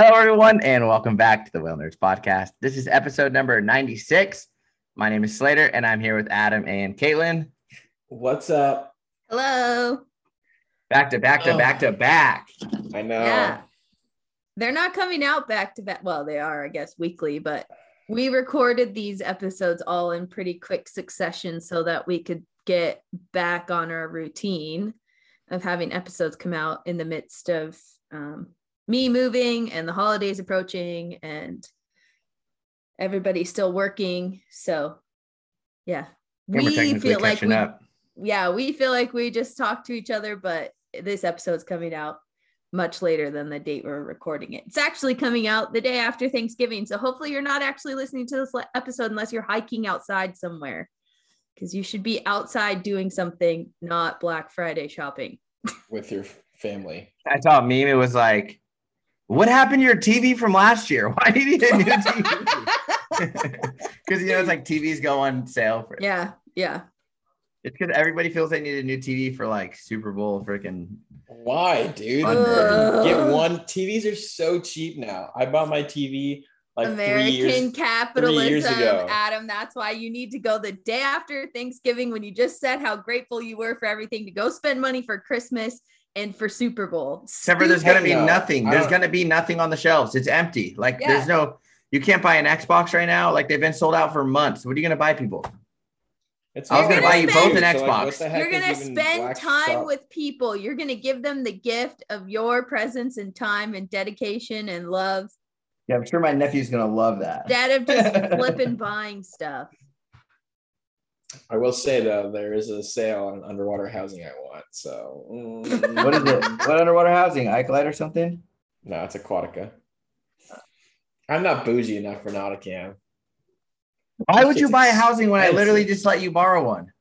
Hello, everyone, and welcome back to the Whale Nerds Podcast. This is episode number 96. My name is Slater, and I'm here with Adam and Caitlin. What's up? Hello. Back to back to Oh. back to back. I know. Yeah. They're not coming out back to back. Well, they are, I guess, weekly, but we recorded these episodes all in pretty quick succession so that we could get back on our routine of having episodes come out in the midst of um, me moving and the holidays approaching and everybody's still working. So, yeah, And we're we technically feel like we, up. yeah, we feel like we just talked to each other, but this episode's coming out much later than the date we're recording it. It's actually coming out the day after Thanksgiving. So hopefully you're not actually listening to this episode unless you're hiking outside somewhere. Because you should be outside doing something, not Black Friday shopping. With your family. I saw a meme. It was like, "What happened to your TV from last year? Why did you need a new TV?" Because you know it's like TVs go on sale for. yeah, yeah. It's because everybody feels they need a new TV for like Super Bowl freaking. Why, dude? Ugh. Get one. TVs are so cheap now. I bought my TV like three American years. capitalism, ago. Adam. That's why you need to go the day after Thanksgiving when you just said how grateful you were for everything to go spend money for Christmas and for Super Bowl. Except for there's gonna be nothing. There's gonna be nothing on the shelves. It's empty. Like Yeah. there's no. You can't buy an Xbox right now. Like they've been sold out for months. What are you gonna buy people? It's I was gonna not buy you both an so, like, Xbox. You're gonna spend time Shop? with people. You're gonna give them the gift of your presence and time and dedication and love Yeah, I'm sure my nephew's gonna love that. instead of just flipping buying stuff. I will say though, there is a sale on underwater housing I want. So mm, What is it? What underwater housing? Ikelite or something? No, it's Aquatica. I'm not bougie enough for Nauticam Why would you buy a housing when I literally just let you borrow one?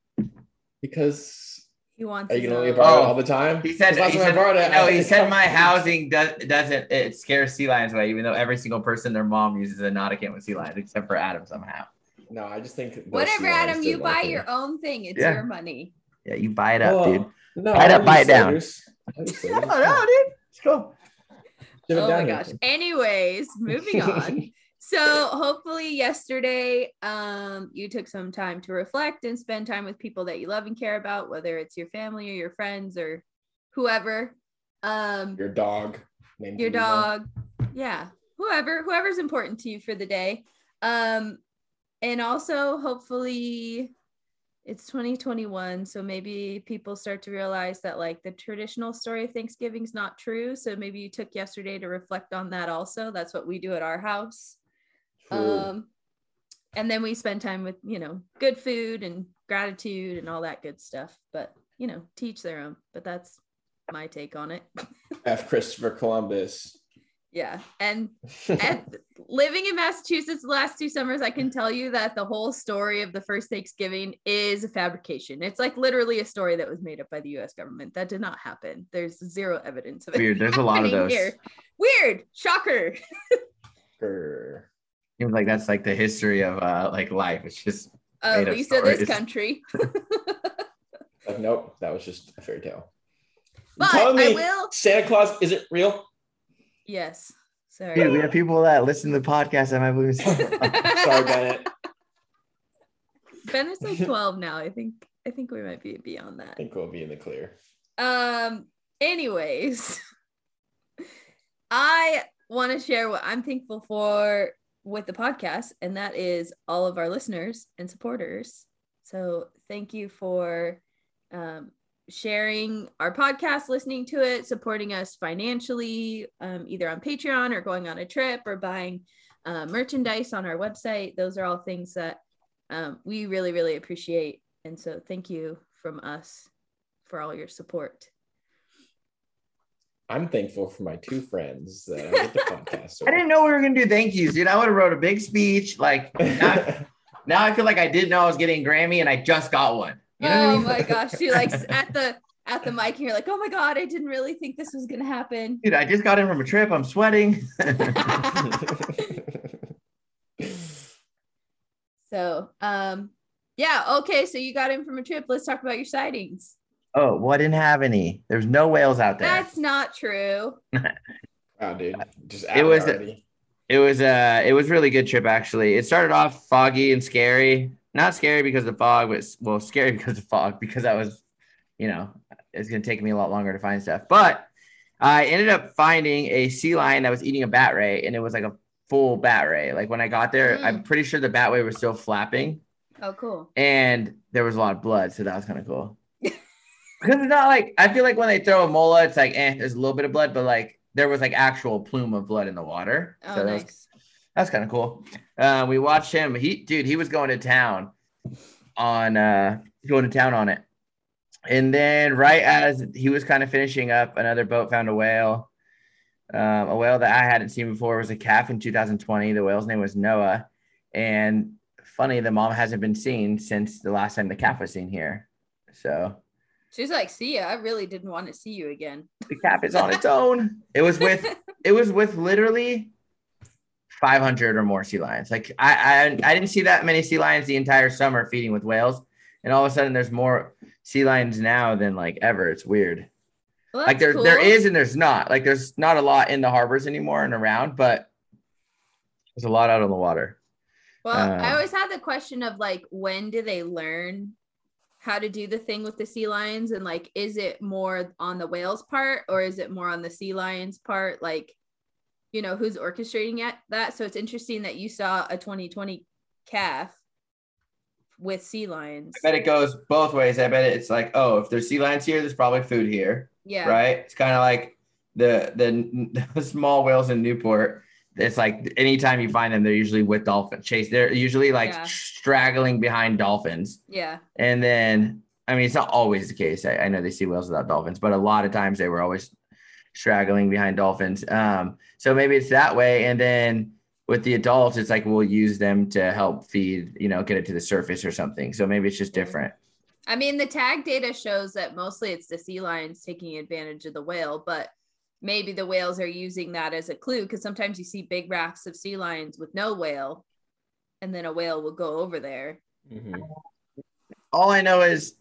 because He wants. are you gonna let me own. borrow it Oh. all the time? He said, 'Cause last he said it, no, he said my housing does, doesn't, it scares sea lions away, even though every single person, their mom uses a Nauticam with sea lions, except for Adam somehow. No, I just think Whatever, Adam. You buy nothing. your own thing. It's Yeah. your money. Yeah, you buy it up, Well, dude. No, Buy it up, buy it down. I use No, Slaters. no, dude. It's cool. Ship it oh my down here. gosh. Anyways, moving on. so hopefully yesterday um you took some time to reflect and spend time with people that you love and care about whether it's your family or your friends or whoever um Your dog. named your Luna. dog yeah whoever whoever's important to you for the day um and also hopefully it's 2021 so maybe people start to realize that like the traditional story of thanksgiving's not true so maybe you took yesterday to reflect on that also that's what we do at our house True. um and then we spend time with you know good food and gratitude and all that good stuff but you know teach their own but that's my take on it F. Christopher Columbus. Yeah and and living in Massachusetts the last two summers, I can tell you that the whole story of the first Thanksgiving is a fabrication. It's like literally a story that was made up by the US government. That did not happen. There's zero evidence of it. Weird. There's a lot of those. here. Weird. Shocker. Seems like that's like the history of uh like life. It's just At least in this country. Like, nope, that was just a fairy tale. But I will. Santa Claus is it real? Yes. Sorry. dude, we have people that listen to the podcast that might believe it's Sorry, Bennett. Bennett's like 12 now. I think I think we might be beyond that. I think we'll be in the clear. Um, anyways, I want to share what I'm thankful for with the podcast, and that is all of our listeners and supporters. So thank you for um, sharing our podcast, listening to it, supporting us financially, um, either on Patreon or going on a trip or buying uh, merchandise on our website. Those are all things that um, we really, really appreciate. And so thank you from us for all your support. I'm thankful for my two friends that I did the podcast. I didn't know we were gonna do thank yous, dude. I would have wrote a big speech. Like now, now I feel like I didn't know I was getting a Grammy and I just got one. You know what I oh mean? my gosh, you like at the at the mic and you're like, oh my god, I didn't really think this was gonna happen. Dude, I just got in from a trip. I'm sweating. So um yeah, okay. So you got in from a trip. Let's talk about your sightings. oh, well, I didn't have any. There's no whales out there. That's not true. Wow, dude. Just It was- already. It was uh it was really good trip actually. It started off foggy and scary. Not scary because the fog, was well, scary because of fog because I was, you know, it's gonna take me a lot longer to find stuff. But I ended up finding a sea lion that was eating a bat ray, and it was like a full bat ray. Like when I got there, Mm. I'm pretty sure the bat ray was still flapping, Oh, cool. and there was a lot of blood, so that was kind of cool. Because it's not like I feel like when they throw a mola, it's like eh, there's a little bit of blood, but like there was like actual plume of blood in the water. Oh, so nice. That's kind of cool. Uh, we watched him. He, dude, he was going to town on, uh, going to town on it. And then, right as he was kind of finishing up, another boat found a whale. Um, a whale that I hadn't seen before was a calf in 2020. The whale's name was Noah. And funny, the mom hasn't been seen since the last time the calf was seen here. So She's like, see ya. I really didn't want to see you again. the calf is on its own. It was with it was with literally 500 or more sea lions. Like I, I I didn't see that many sea lions the entire summer feeding with whales, and all of a sudden there's more sea lions now than like ever. It's weird. Well, like there there cool. is and there's not. Like there's not a lot in the harbors anymore and around, but there's a lot out on the water. Well, I um, always had the question of like, when do they learn how to do the thing with the sea lions? And like, is it more on the whales part or is it more on the sea lions part? Like, you know, who's orchestrating at that? So it's interesting that you saw a 2020 calf with sea lions. I bet it goes both ways. I bet it's like, oh, if there's sea lions here, there's probably food here. Yeah. right? It's kind of like the, the the small whales in Newport. It's like anytime you find them, they're usually with dolphin chase. They're usually like Yeah. straggling behind dolphins, Yeah. and then I mean it's not always the case. I, I know they see whales without dolphins, but a lot of times they were always straggling behind dolphins. Um, so maybe it's that way, and then with the adults, it's like we'll use them to help feed, you know, get it to the surface or something. So maybe it's just different. I mean, the tag data shows that mostly it's the sea lions taking advantage of the whale, but maybe the whales are using that as a clue because sometimes you see big rafts of sea lions with no whale, and then a whale will go over there. Mhm. all I know is,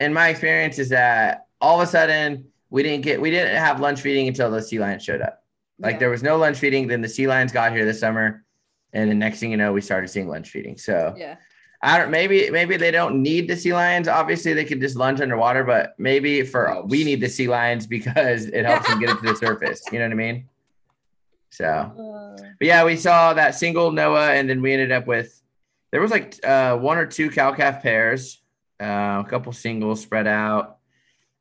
in my experience, is that all of a sudden we didn't get we didn't have lunge feeding until the sea lions showed up. Like Yeah. there was no lunge feeding. Then the sea lions got here this summer, and the next thing you know, we started seeing lunge feeding. So yeah, I don't maybe maybe they don't need the sea lions. Obviously, they could just lunge underwater, but maybe for Helps. we need the sea lions because it helps them get it to the surface. You know what I mean? So Uh, but yeah, we saw that single Noah, and then we ended up with there was like uh, one or two cow calf pairs, uh, a couple singles spread out.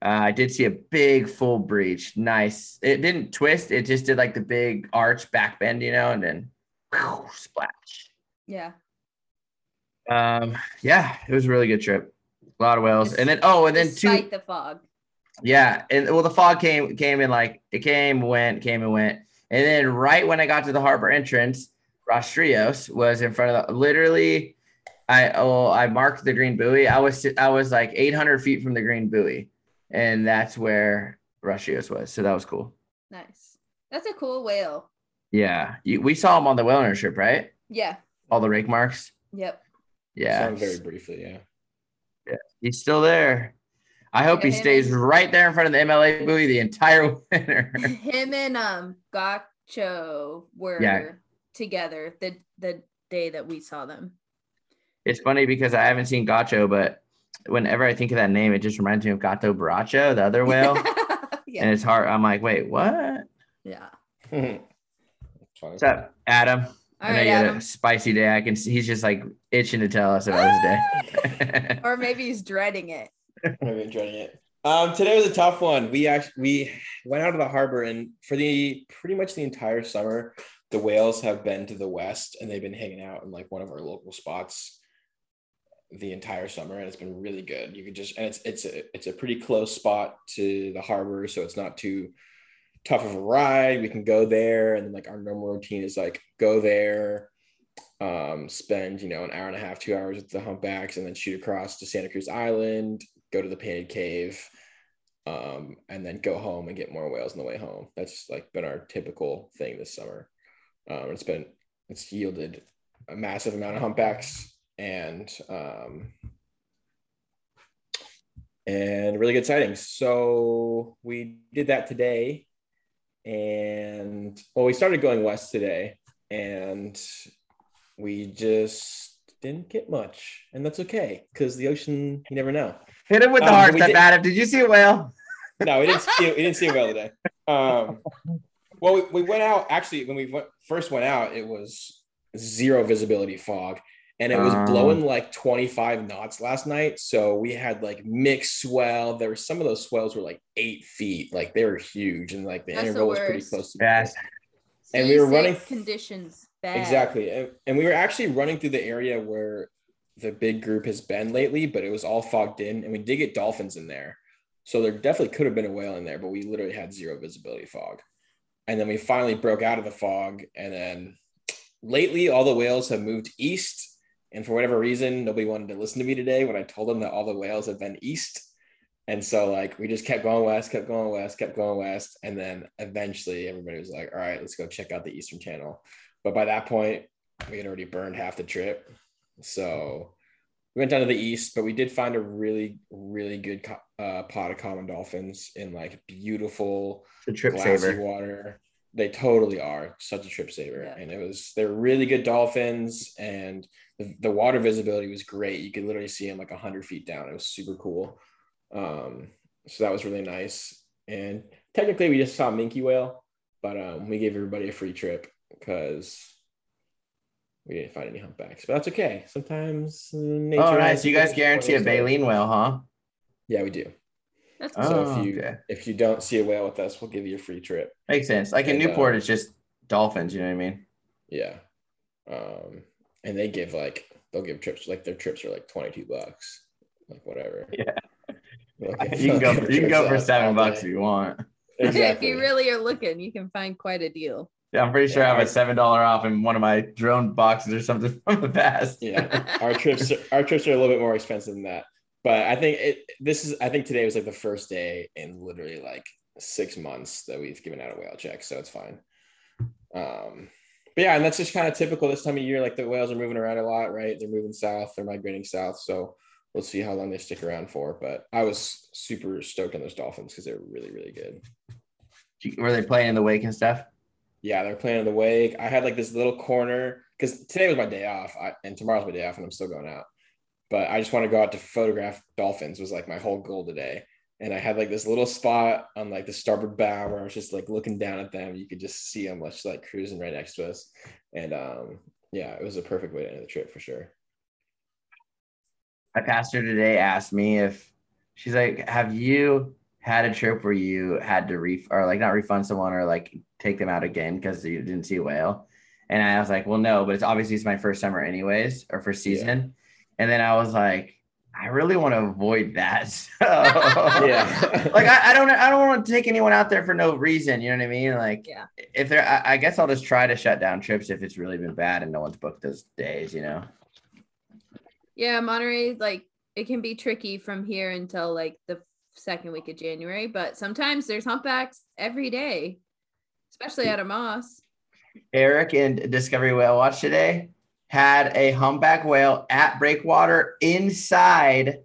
Uh, I did see a big full breach. Nice. It didn't twist. It just did like the big arch back bend, you know, and then whew, splash. yeah. Um, yeah, it was a really good trip. A lot of whales, and then oh, and then two. The fog. Yeah, and well, the fog came came in like it came, went, came and went, and then right when I got to the harbor entrance, Rostrios was in front of the literally. I oh I marked the green buoy. I was I was like 800 feet from the green buoy, and that's where Rastrios was. So that was cool. Nice. That's a cool whale. Yeah, you, we saw him on the whale owner trip, right? Yeah. All the rake marks. Yep. Yeah, very briefly, yeah. Yeah, he's still there. I hope he Yeah, him stays and- right there in front of the MLA buoy the entire winter. Him and um Gotcho were Yeah. together the the day that we saw them. It's funny because I haven't seen Gacho, but whenever I think of that name, it just reminds me of Gato Baracho, the other whale. yeah. And it's hard. I'm like, wait, what? yeah. What's up, Adam? All I know right, you had Adam. a spicy day. I can see he's just like itching to tell us about his day. Or maybe he's dreading it. Maybe enjoying it. Um, today was a tough one. We actually we went out of the harbor, and for the pretty much the entire summer, the whales have been to the west, and they've been hanging out in like one of our local spots the entire summer, and it's been really good. You could just and it's it's a it's a pretty close spot to the harbor, so it's not too tough of a ride. We can go there, and like our normal routine is like go there, um, spend you know an hour and a half, two hours with the humpbacks, and then shoot across to Santa Cruz Island, go to the Painted Cave, um, and then go home and get more whales on the way home. That's like been our typical thing this summer. Um, it's been it's yielded a massive amount of humpbacks and um, and really good sightings. So we did that today. and well, we started going west today, and we just didn't get much, and that's okay because the ocean, you never know. Hit him with the Um, heart, we did- Adam. Did you see a whale? No, we didn't see we didn't see a whale today. Um, well, we, we went out actually when we went, first went out, it was zero visibility fog, and it was Oh. blowing like 25 knots last night. So we had like mixed swell. There were some of those swells were like eight feet, like they were huge, and like the That's the interval was pretty close to Yes. And we were running- conditions bad. Exactly. And, and we were actually running through the area where the big group has been lately, but it was all fogged in. And we did get dolphins in there. So there definitely could have been a whale in there, but we literally had zero visibility fog. And then we finally broke out of the fog. And then lately, all the whales have moved east. And for whatever reason, nobody wanted to listen to me today when I told them that all the whales have been east. And so, like, we just kept going west, kept going west, kept going west. And then eventually, everybody was like, all right, let's go check out the Eastern Channel. But by that point, we had already burned half the trip. So we went down to the east, but we did find a really, really good uh, pot of common dolphins in like beautiful The trip glassy saver. water. They totally are such a trip saver. Yeah. And it was, they're really good dolphins. And the, the water visibility was great. You could literally see them like 100 feet down. It was super cool. Um, so that was really nice. And technically, we just saw a minke whale, but um, we gave everybody a free trip because we didn't find any humpbacks. But that's okay. Sometimes uh, nature. Oh, nice. You guys guarantee a baleen whale, huh? Yeah, we do. That's So if you okay. if you don't see a whale with us, we'll give you a free trip. Makes sense. Like in And, uh, Newport, it's just dolphins. You know what I mean? Yeah. Um, and they give like they'll give trips like their trips are like twenty two bucks, like whatever. Yeah. Like, You can go. their You can go for seven bucks day. if you want. Exactly. if you really are looking, you can find quite a deal. Yeah, I'm pretty sure I Yeah, have a seven dollar off in one of my drone boxes or something from the past. yeah our trips our trips are a little bit more expensive than that but i think it this is i think today was like the first day in literally like six months that we've given out a whale check so it's fine um but yeah and that's just kind of typical this time of year like the whales are moving around a lot right they're moving south they're migrating south so we'll see how long they stick around for but i was super stoked on those dolphins because they're really really good Were they playing in the wake and stuff? yeah, they're playing in the wake. I had like this little corner because today was my day off, I, and tomorrow's my day off, and I'm still going out. But I just want to go out to photograph dolphins was like my whole goal today. And I had like this little spot on like the starboard bow where I was just like looking down at them. You could just see them just like cruising right next to us. And um, yeah, it was a perfect way to end the trip for sure. My pastor today asked me if she's like, "Have you had a trip where you had to ref or like not refund someone or like take them out again because you didn't see a whale?" And I was like, "Well, no, but it's obviously it's my first summer anyways or first Yeah. Season." And then I was like, "I really want to avoid that." So, Yeah. like I, I don't I don't want to take anyone out there for no reason. You know what I mean? Like, Yeah. if they're, I, I guess I'll just try to shut down trips if it's really been bad and no one's booked those days. You know? Yeah, Monterey, like it can be tricky from here until like the second week of January, but sometimes there's humpbacks every day, especially out of Moss. Eric and Discovery Whale Watch today had a humpback whale at breakwater inside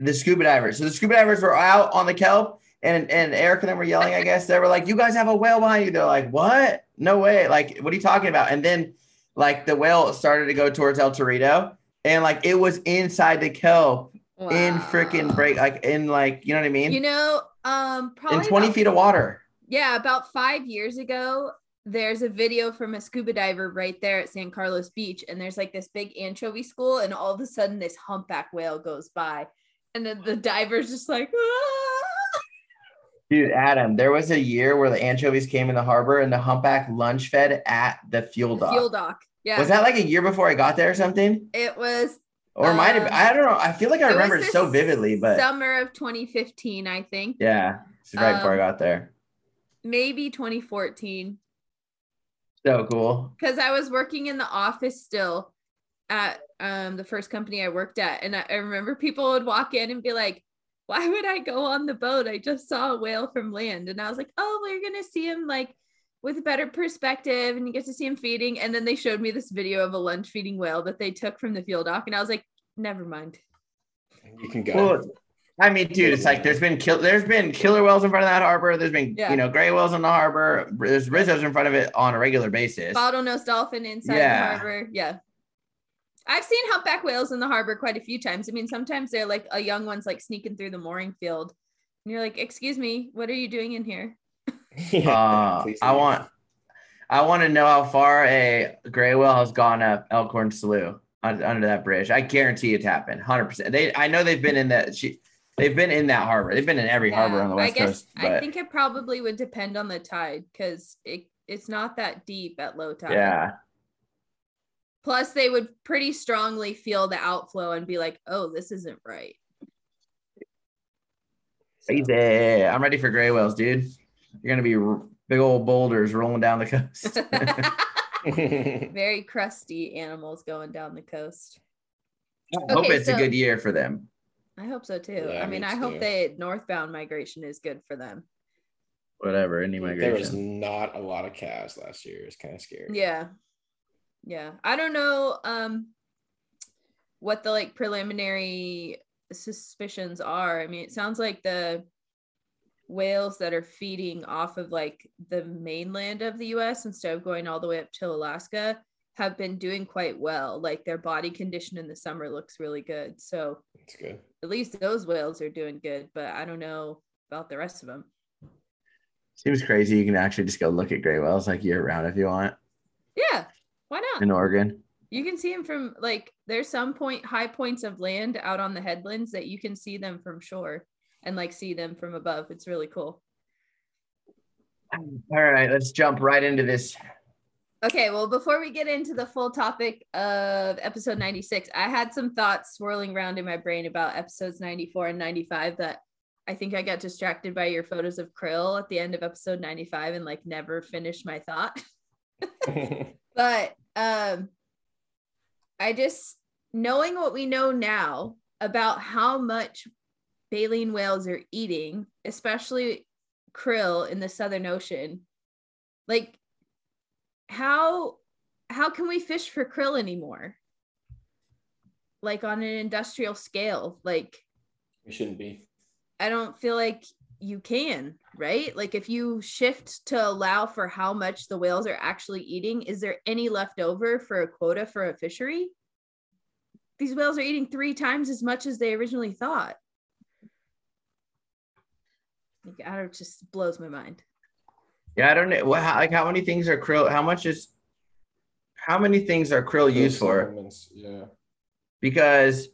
the scuba divers. So the scuba divers were out on the kelp, and and Eric and them were yelling. I guess they were like, "You guys have a whale behind you." They're like, "What? No way! Like, what are you talking about?" And then like the whale started to go towards El Torito, and like it was inside the kelp in freaking break, like in like you know what I mean? You know, um, probably in twenty about- feet of water. Yeah, about five years ago, there's a video from a scuba diver right there at San Carlos Beach, and there's like this big anchovy school, and all of a sudden this humpback whale goes by, and then the diver's just like, "Ah!" Dude, Adam, there was a year where the anchovies came in the harbor and the humpback lunge fed at the fuel dock. fuel dock. Yeah, Was that like a year before I got there or something? it was Or it might have Um, I don't know. I feel like I remember it so vividly, but summer of 2015, I think, yeah, it's right before I Um, got there. maybe 2014. So cool. because I was working in the office still at um the first company I worked at, and I, I remember people would walk in and be like, "Why would I go on the boat? I just saw a whale from land," and I was like, "Oh, well, you're gonna see him like." With a better perspective, and you get to see him feeding. And then they showed me this video of a lunge feeding whale that they took from the field dock, and I was like, "Never mind." You can go. Well, I mean, dude, it's like there's been kill, there's been killer whales in front of that harbor. There's been Yeah. you know gray whales in the harbor. There's Risso's in front of it on a regular basis. bottlenose dolphin inside Yeah. the harbor. Yeah. I've seen humpback whales in the harbor quite a few times. I mean, sometimes they're like a young one's like sneaking through the mooring field. And you're like, excuse me, what are you doing in here? Uh, I want, I want to know how far a gray whale has gone up Elkhorn Slough under that bridge. I guarantee it's happened, hundred percent. They, I know they've been in that. She, they've been in that harbor. They've been in every harbor on the I west guess coast. I But think it probably would depend on the tide because it, it's not that deep at low tide. yeah, Plus, they would pretty strongly feel the outflow and be like, oh, this isn't right. easy. I'm ready for gray whales, dude. You're gonna be big old boulders rolling down the coast. Very crusty animals going down the coast. I hope Okay, it's so- a good year for them. I hope so too. Yeah, I mean, me I hope too. that northbound migration is good for them. Whatever, any migration. there was not a lot of calves last year. It's kind of scary. Yeah. Yeah. I don't know um what the like preliminary suspicions are. I mean, it sounds like the whales that are feeding off of like the mainland of the US instead of going all the way up to Alaska have been doing quite well. Like their body condition in the summer looks really good. So It's good. at least those whales are doing good, but I don't know about the rest of them. Seems crazy. You can actually just go look at gray whales like year round if you want Yeah. Why not? in Oregon. You can see them from like there's some point high points of land out on the headlands that you can see them from shore and like see them from above. It's really cool. All right, let's jump right into this. Okay, well, before we get into the full topic of episode 96, I had some thoughts swirling around in my brain about episodes 94 and 95 that I think I got distracted by your photos of krill at the end of episode 95 and like never finished my thought. but um i just knowing what we know now about how much baleen whales are eating especially krill in the southern ocean like how how can we fish for krill anymore like on an industrial scale like we shouldn't be. I don't feel like you can, right? Like if you shift to allow for how much the whales are actually eating, is there any left over for a quota for a fishery? These whales are eating three times as much as they originally thought. Like, I don't, it just blows my mind. Yeah, I don't know. What, how, like, how many things are krill? How much is? How many things are krill used for? Supplements, Yeah. Because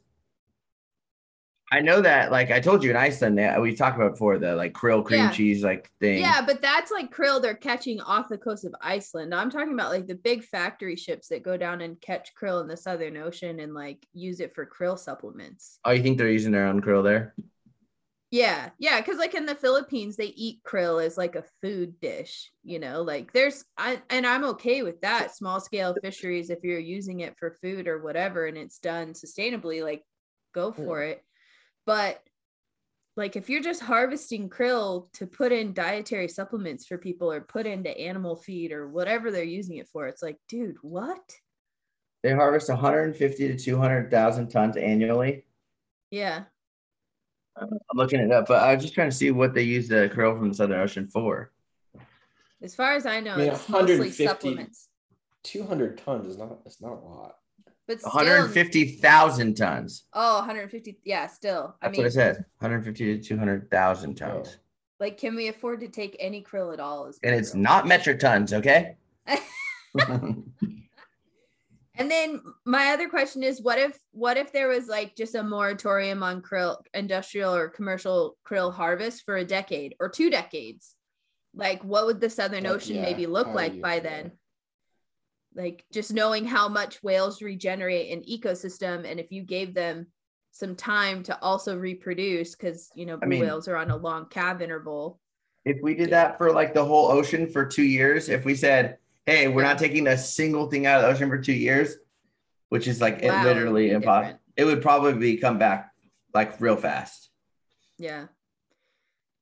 I know that, like I told you in Iceland, they, we talked about before the like krill cream Yeah. cheese like thing. Yeah, but that's like krill they're catching off the coast of Iceland. I'm talking about like the big factory ships that go down and catch krill in the Southern Ocean and like use it for krill supplements. Oh, you think they're using their own krill there? Yeah, yeah, because like in the Philippines, they eat krill as like a food dish. You know, like there's, I and I'm okay with that. Small scale fisheries, if you're using it for food or whatever, and it's done sustainably, like go for it. But like if you're just harvesting krill to put in dietary supplements for people or put into animal feed or whatever they're using it for, it's like, dude, what? They harvest 150 to 200,000 tons annually. Yeah. I'm looking it up, but I was just trying to see what they use the krill from the Southern Ocean for. As far as I know, I mean, it's mostly supplements. 200 tons is not, it's not a lot. But still, 150,000 tons. Oh, 150. Yeah, still. I That's mean, what it said. 150 to 200,000 tons. like, can we afford to take any krill at all? And it's real not metric tons, okay? And then my other question is what if what if there was like just a moratorium on krill industrial or commercial krill harvest for a decade or two decades? Like what would the Southern Ocean yeah, maybe look like by yeah. then? Like just knowing how much whales regenerate an ecosystem and if you gave them some time to also reproduce because you know I mean- whales are on a long calf interval. if we did that for like the whole ocean for two years, if we said, hey, we're not taking a single thing out of the ocean for two years, which is like Wow, literally impossible, it would probably come back like real fast. Yeah.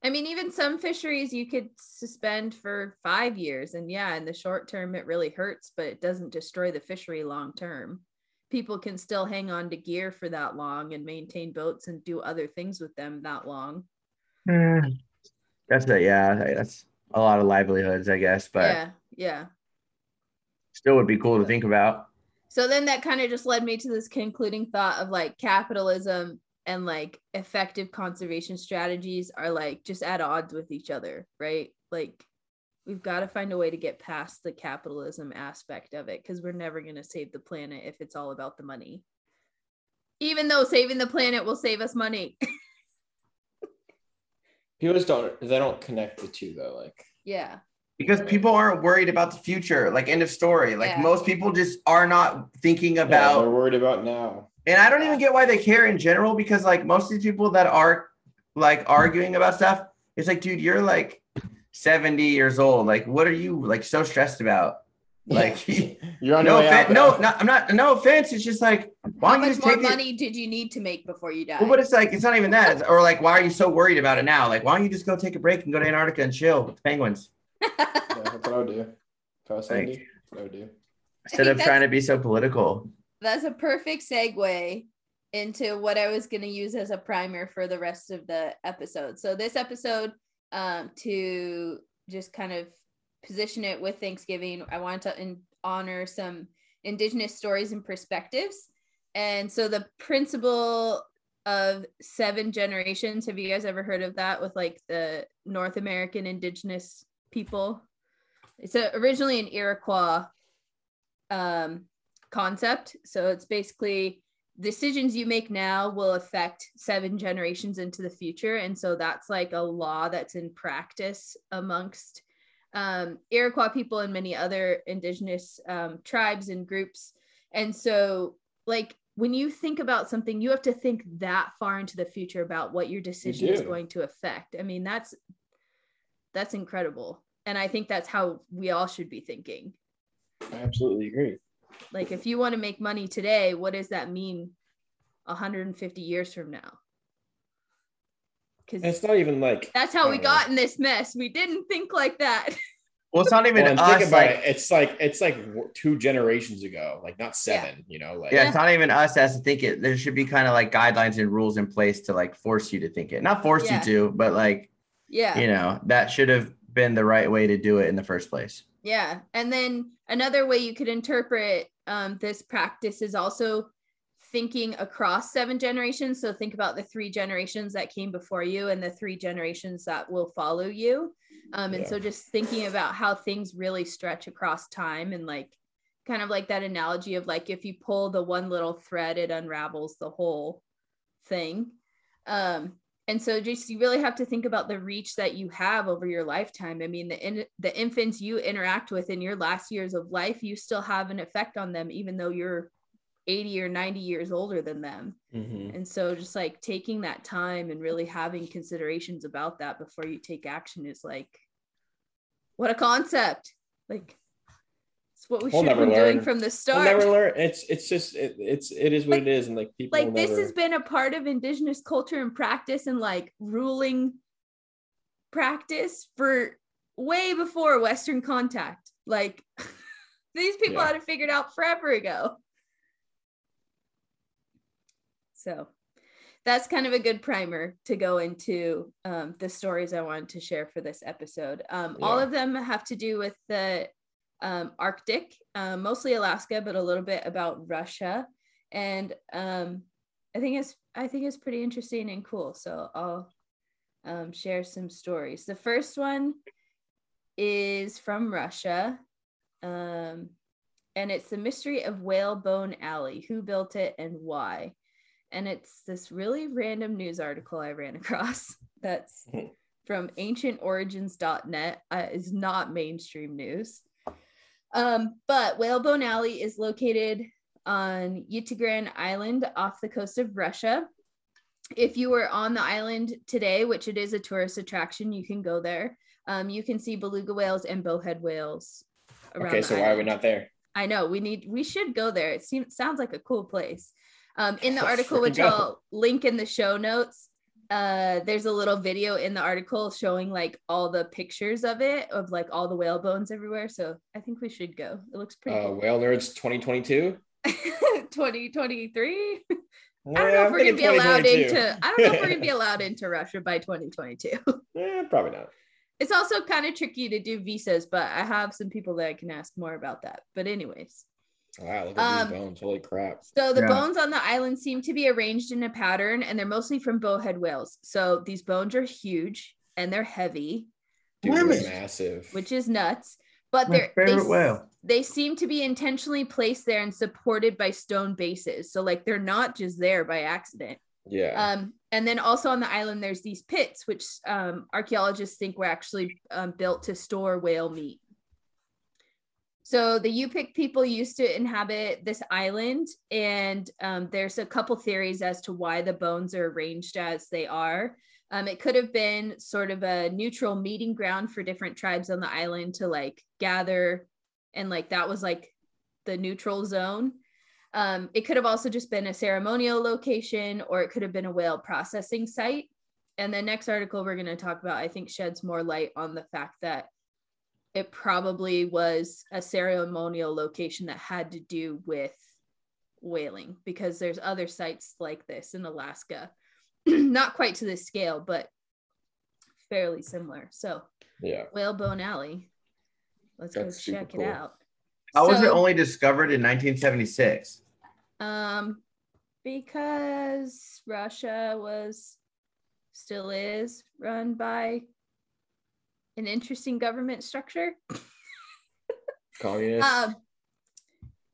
I mean, even some fisheries you could suspend for five years. And yeah, in the short term, it really hurts, but it doesn't destroy the fishery long term. people can still hang on to gear for that long and maintain boats and do other things with them that long. Hmm. That's it. yeah, that's a lot of livelihoods, I guess, but yeah, yeah. Still would be cool to think about. So then that kind of just led me to this concluding thought of like capitalism and like effective conservation strategies are like just at odds with each other, right? Like we've got to find a way to get past the capitalism aspect of it because we're never going to save the planet if it's all about the money. Even though saving the planet will save us money. People just don't they don't connect the two though. Like yeah. Because people aren't worried about the future, like end of story. Like Yeah. most people just are not thinking about yeah, about they're worried about now. And I don't even get why they care in general because like most of these people that are like arguing about stuff, it's like, dude, you're like 70 years old. Like, what are you like so stressed about? Like, you're on no, your way out. offense, no, no, I'm not. No offense. It's just like, why How don't you much just more take it? money did you need to make before you died? Well, but it's like it's not even that. It's- or like, why are you so worried about it now? Like, why don't you just go take a break and go to Antarctica and chill with the penguins Yeah, that's what I would do. If I was Like- 70, that's what I would do. instead of trying to be so political? That's a perfect segue into what I was going to use as a primer for the rest of the episode. So this episode, um, to just kind of position it with Thanksgiving, I wanted to in- honor some Indigenous stories and perspectives. And so the principle of seven generations, have you guys ever heard of that with like the North American Indigenous people? It's a, originally an Iroquois um, concept. So it's basically decisions you make now will affect seven generations into the future. And so that's like a law that's in practice amongst um, Iroquois people and many other indigenous um, tribes and groups. And so, like, when you think about something, you have to think that far into the future about what your decision is going to affect. I mean, that's that's incredible. And I think that's how we all should be thinking I absolutely agree. like if you want to make money today what does that mean 150 years from now because it's not even like that's how we know. got in this mess we didn't think like that Well, it's not even Well, and us. think about like, it. It's like it's like two generations ago, like not seven. You know, like yeah, it's not even us as to think it. There should be kind of like guidelines and rules in place to like force you to think it. Not force Yeah. you to, but like yeah you know that should have been the right way to do it in the first place. Yeah. And then another way you could interpret um, this practice is also thinking across seven generations. So think about the three generations that came before you and the three generations that will follow you. Um, and Yeah. so just thinking about how things really stretch across time and like kind of like that analogy of like if you pull the one little thread, it unravels the whole thing. Um, and so just you really have to think about the reach that you have over your lifetime. I mean the in, the infants you interact with in your last years of life you still have an effect on them even though you're 80 or 90 years older than them. Mhm. and so just like taking that time and really having considerations about that before you take action is like what a concept. Like it's what we We'll should have been doing from the start. We'll never learn. It's it's just it, it's it is what Like- it is, and like people like this never, has been a part of indigenous culture and practice and like ruling practice for way before western contact like these people Yeah. had it figured out forever ago so that's kind of a good primer to go into um, the stories i wanted to share for this episode um, all of them have to do with the um, arctic um, mostly alaska but a little bit about russia and um, I think it's I think it's pretty interesting and cool. So I'll um, share some stories. The first one is from Russia, um, and it's the mystery of Whalebone Alley. Who built it and why? And it's this really random news article I ran across. That's Hmm. from AncientOrigins.net. Uh, is not mainstream news. Um, but Whalebone Alley is located on Yttygran Island off the coast of Russia. If you were on the island today, which it is a tourist attraction, you can go there. Um, you can see beluga whales and bowhead whales. around Okay, so why are we not there? I know we need we should go there. It seems sounds like a cool place. Um, in the article, which. I'll link in the show notes, uh, there's a little video in the article showing like all the pictures of it, of like all the whale bones everywhere. So I think we should go. It looks pretty Uh, cool. Whale Nerds 2022. 2023. I don't know if I'm we're gonna be allowed into. I don't know if we're gonna be allowed into Russia by 2022. Eh, probably not. It's also kind of tricky to do visas, but I have some people that I can ask more about that. But anyways, Wow, look at Um, these bones. Holy crap. so the Yeah. bones on the island seem to be arranged in a pattern, and they're mostly from bowhead whales. So these bones are huge and they're heavy, Dude, they're massive. which is nuts. But My they're they, favorite s- whale. they seem to be intentionally placed there and supported by stone bases. So like they're not just there by accident. yeah. Um, and then also on the island, there's these pits, which um, archaeologists think were actually um, built to store whale meat. So the Yupik people used to inhabit this island, and um, there's a couple theories as to why the bones are arranged as they are. Um, it could have been sort of a neutral meeting ground for different tribes on the island to like gather, and like that was like the neutral zone. Um, it could have also just been a ceremonial location, or it could have been a whale processing site. And the next article we're going to talk about, I think, sheds more light on the fact that it probably was a ceremonial location that had to do with whaling, because there's other sites like this in Alaska, not quite to this scale, but fairly similar. So, yeah. Whalebone Alley, let's That's go check cool. it out. How was it only discovered in 1976? Um, because Russia was still is run by an interesting government structure. Communist. Um,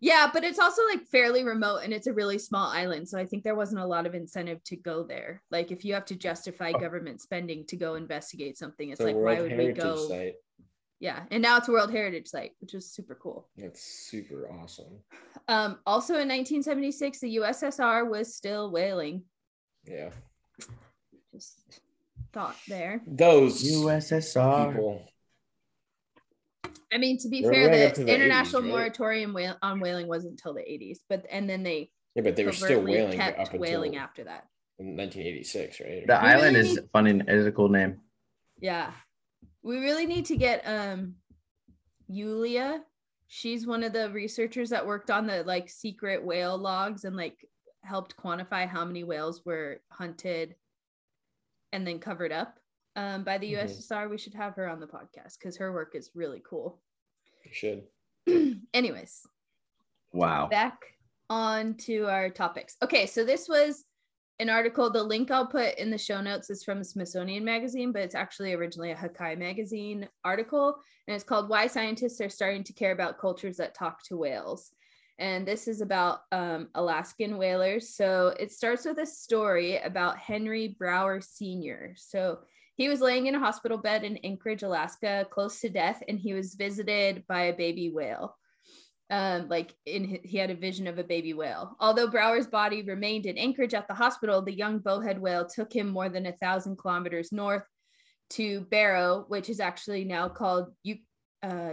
yeah, but it's also like fairly remote and it's a really small island. So I think there wasn't a lot of incentive to go there. Like if you have to justify government spending to go investigate something, it's It's like, why would Heritage we go? site. Yeah. And now it's a World Heritage Site, which is super cool. That's super awesome. Um, also in 1976, the USSR was still whaling. Yeah. Just thought there. Those USSR. people. I mean, to be They're fair, right the the international 80s, right? moratorium whale- on whaling wasn't until the 80s, but and then they Yeah, but they were still covertly whaling kept up until whaling after that. 1986, right? The We island really is need- funny. It is a cool name. Yeah, we really need to get um Yulia. She's one of the researchers that worked on the like secret whale logs and like helped quantify how many whales were hunted and then covered up um, by the Mhm. USSR. We should have her on the podcast because her work is really cool. You should. Anyways, Wow. back on to our topics. Okay, so this was an article. The link I'll put in the show notes is from Smithsonian Magazine, but it's actually originally a Hakai Magazine article, and it's called "Why Scientists Are Starting to Care About Cultures That Talk to Whales." And this is about um, Alaskan whalers. So it starts with a story about Henry Brower Sr. So he was laying in a hospital bed in Anchorage, Alaska, close to death, and he was visited by a baby whale um, like in he had a vision of a baby whale. Although Brower's body remained in Anchorage at the hospital, the young bowhead whale took him more than a thousand kilometers north to Barrow, which is actually now called Yuk- uh,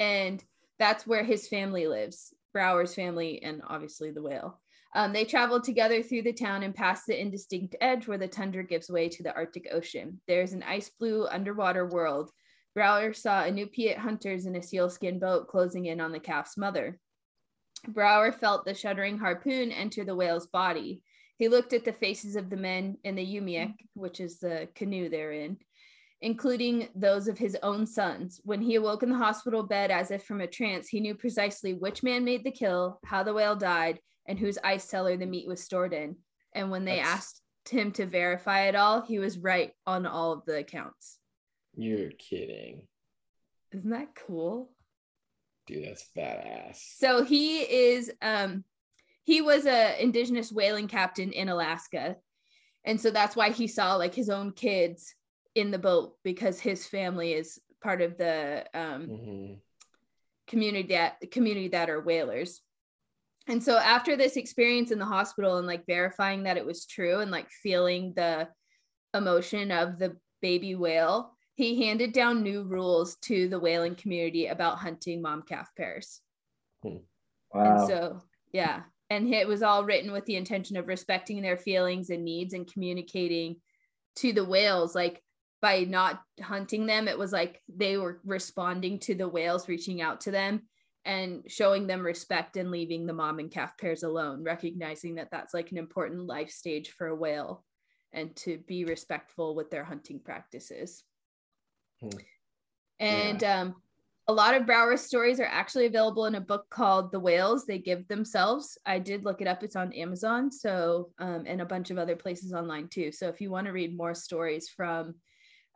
and that's where his family lives. Brower's family and obviously the whale. Um, they traveled together through the town and past the indistinct edge where the tundra gives way to the Arctic Ocean. There's an ice blue underwater world Brower saw Inupiat hunters in a sealskin boat closing in on the calf's mother. Brower felt the shuddering harpoon enter the whale's body. He looked at the faces of the men in the Umiak, which is the canoe they're in, including those of his own sons. When he awoke in the hospital bed as if from a trance, he knew precisely which man made the kill, how the whale died, and whose ice cellar the meat was stored in. And when they That's- asked him to verify it all, he was right on all of the accounts. You're kidding. Isn't that cool? Dude, that's badass. So he is um he was a indigenous whaling captain in Alaska. And so that's why he saw like his own kids in the boat because his family is part of the um hmm community that community that are whalers. And so after this experience in the hospital and like verifying that it was true and like feeling the emotion of the baby whale, he handed down new rules to the whaling community about hunting mom calf pairs. wow. And so, yeah. And it was all written with the intention of respecting their feelings and needs and communicating to the whales. Like by not hunting them, it was like they were responding to the whales reaching out to them and showing them respect and leaving the mom and calf pairs alone, recognizing that that's like an important life stage for a whale and to be respectful with their hunting practices. Hmm. And yeah. um, a lot of Brower's stories are actually available in a book called The Whales They Give Themselves. I did look it up, it's on Amazon, so um, and a bunch of other places online too. So if you want to read more stories from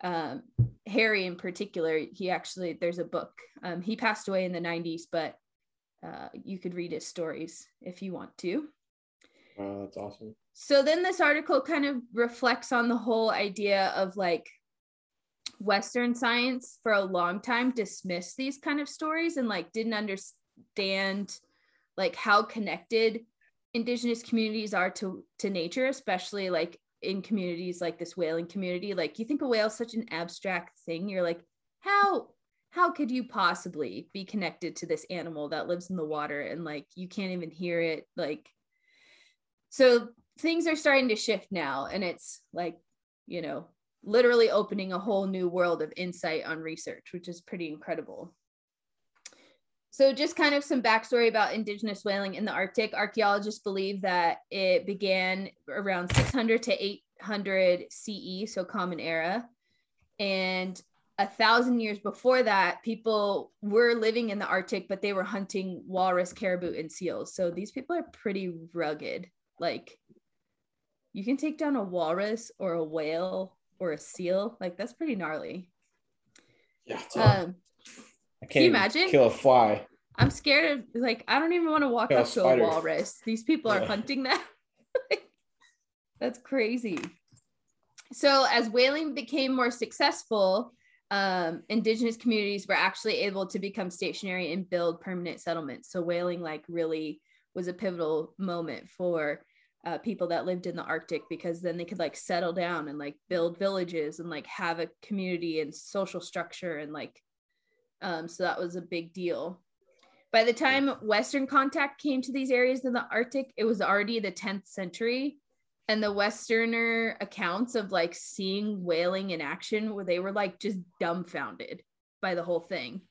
um, Harry in particular, he actually, there's a book. Um, he passed away in the 90s, but uh, you could read his stories if you want to. That's awesome. So then this article kind of reflects on the whole idea of like Western science for a long time dismissed these kind of stories and like didn't understand like how connected indigenous communities are to to nature, especially like in communities like this whaling community like you think a whale is such an abstract thing you're like how how could you possibly be connected to this animal that lives in the water and like you can't even hear it? Like so things are starting to shift now and it's like you know literally opening a whole new world of insight on research which is pretty incredible so, just kind of some backstory about indigenous whaling in the Arctic. Archaeologists believe that it began around 600 to 800 CE, so Common Era. And a thousand years before that, people were living in the Arctic, but they were hunting walrus, caribou, and seals. So, these people are pretty rugged. Like, you can take down a walrus or a whale or a seal. Like, that's pretty gnarly. Yeah. Um, I can't Can you imagine kill a fly. I'm scared of like I don't even want to walk kill up to a walrus. These people are yeah. hunting them. That's crazy. So as whaling became more successful, um, indigenous communities were actually able to become stationary and build permanent settlements. So whaling like really was a pivotal moment for uh, people that lived in the Arctic because then they could like settle down and like build villages and like have a community and social structure and like um, so that was a big deal. By the time Western contact came to these areas in the Arctic, it was already the 10th century. And the Westerner accounts of like seeing whaling in action where they were like just dumbfounded by the whole thing.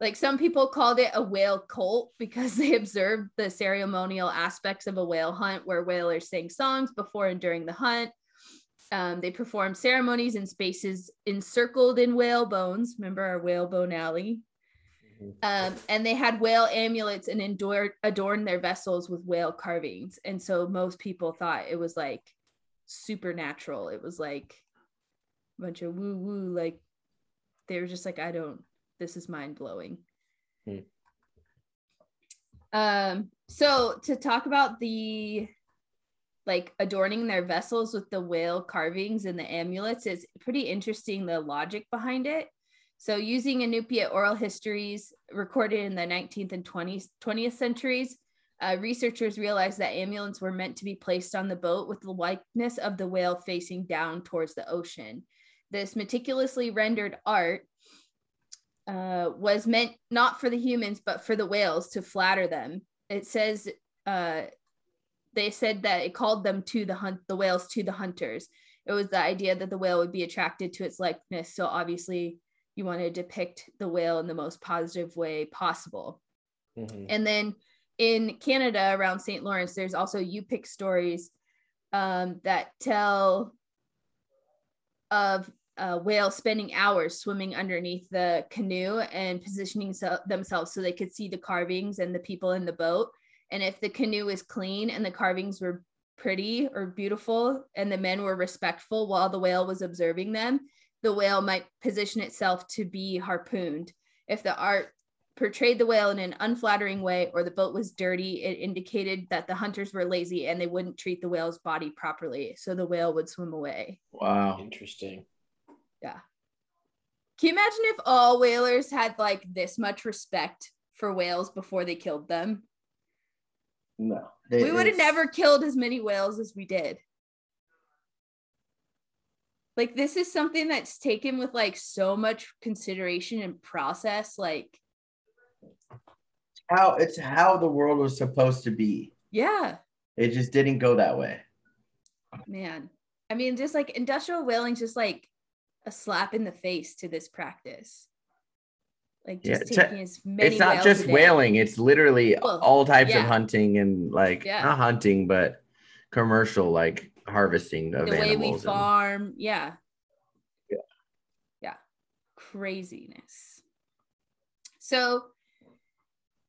Like some people called it a whale cult because they observed the ceremonial aspects of a whale hunt where whalers sang songs before and during the hunt. Um, they perform ceremonies in spaces encircled in whale bones. Remember our whale bone alley? Mm-hmm. Um, and they had whale amulets and adorned, adorned their vessels with whale carvings. And so most people thought it was like supernatural. It was like a bunch of woo woo. Like they were just like, I don't, this is mind blowing. Hmm. Um, so to talk about the like adorning their vessels with the whale carvings and the amulets is pretty interesting the logic behind it. So using inupiat oral histories recorded in the 19th and 20th, 20th centuries uh, researchers realized that amulets were meant to be placed on the boat with the likeness of the whale facing down towards the ocean. This meticulously rendered art uh, was meant not for the humans but for the whales to flatter them. It says uh, they said that it called them to the hunt the whales to the hunters. It was the idea that the whale would be attracted to its likeness. So obviously you want to depict the whale in the most positive way possible. Mm-hmm. and then in canada around st lawrence there's also yupik stories um, that tell of a whale spending hours swimming underneath the canoe and positioning so- themselves so they could see the carvings and the people in the boat and if the canoe was clean and the carvings were pretty or beautiful and the men were respectful while the whale was observing them, the whale might position itself to be harpooned. If the art portrayed the whale in an unflattering way or the boat was dirty, it indicated that the hunters were lazy and they wouldn't treat the whale's body properly. So the whale would swim away. Wow. Interesting. Yeah. Can you imagine if all whalers had like this much respect for whales before they killed them? No. we would have never killed as many whales as we did. Like this is something that's taken with like so much consideration and process like how it's how the world was supposed to be. Yeah. It just didn't go that way. Man. I mean just like industrial whaling just like a slap in the face to this practice. Like just it's a- taking as many. it's not just whaling it's literally Well, all types yeah. of hunting and like Yeah. not hunting but commercial like harvesting of The way we and- farm, yeah. Yeah. Yeah. Craziness. So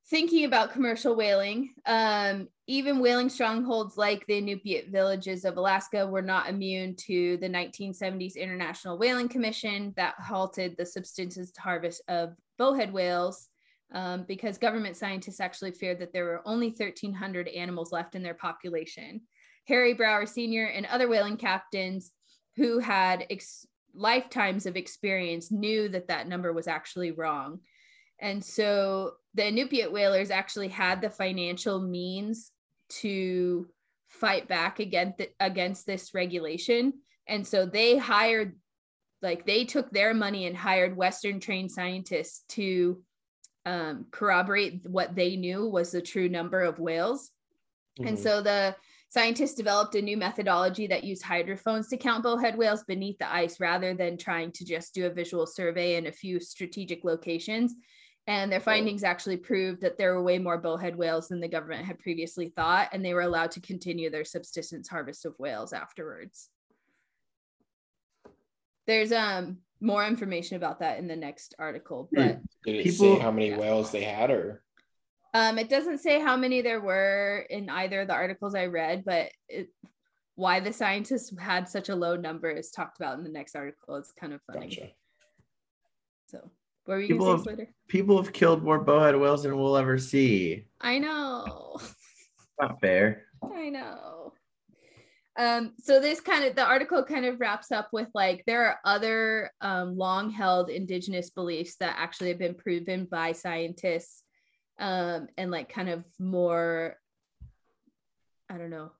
thinking about commercial whaling, um, even whaling strongholds like the Inupiat villages of Alaska were not immune to the 1970s International Whaling Commission that halted the subsistence harvest of bowhead whales um, because government scientists actually feared that there were only 1,300 animals left in their population. Harry Brower Sr. and other whaling captains who had ex- lifetimes of experience knew that that number was actually wrong. And so the Inupiat whalers actually had the financial means to fight back against against this regulation. And so they hired like they took their money and hired Western trained scientists to um, corroborate what they knew was the true number of whales. And Mhm. so the scientists developed a new methodology that used hydrophones to count bowhead whales beneath the ice rather than trying to just do a visual survey in a few strategic locations. And their findings actually proved that there were way more bowhead whales than the government had previously thought, and they were allowed to continue their subsistence harvest of whales afterwards. There's um more information about that in the next article, but Did it People- say how many Yeah. whales they had, or Um, it doesn't say how many there were in either of the articles I read, but it, why the scientists had such a low number is talked about in the next article. It's kind of funny. gotcha? So, what were you People going have- to say, Slater? people have killed more bowhead whales than we'll ever see I know, not fair I know. Um, so this kind of the article kind of wraps up with like there are other um, long held indigenous beliefs that actually have been proven by scientists um, and like kind of more I don't know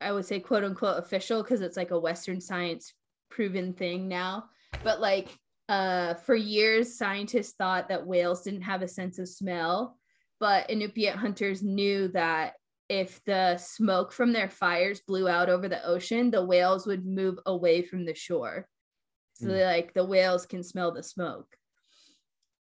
I would say quote unquote official because it's like a Western science proven thing now. But like uh, for years, scientists thought that whales didn't have a sense of smell, but Inupiat hunters knew that if the smoke from their fires blew out over the ocean, the whales would move away from the shore. So they like the whales can smell the smoke.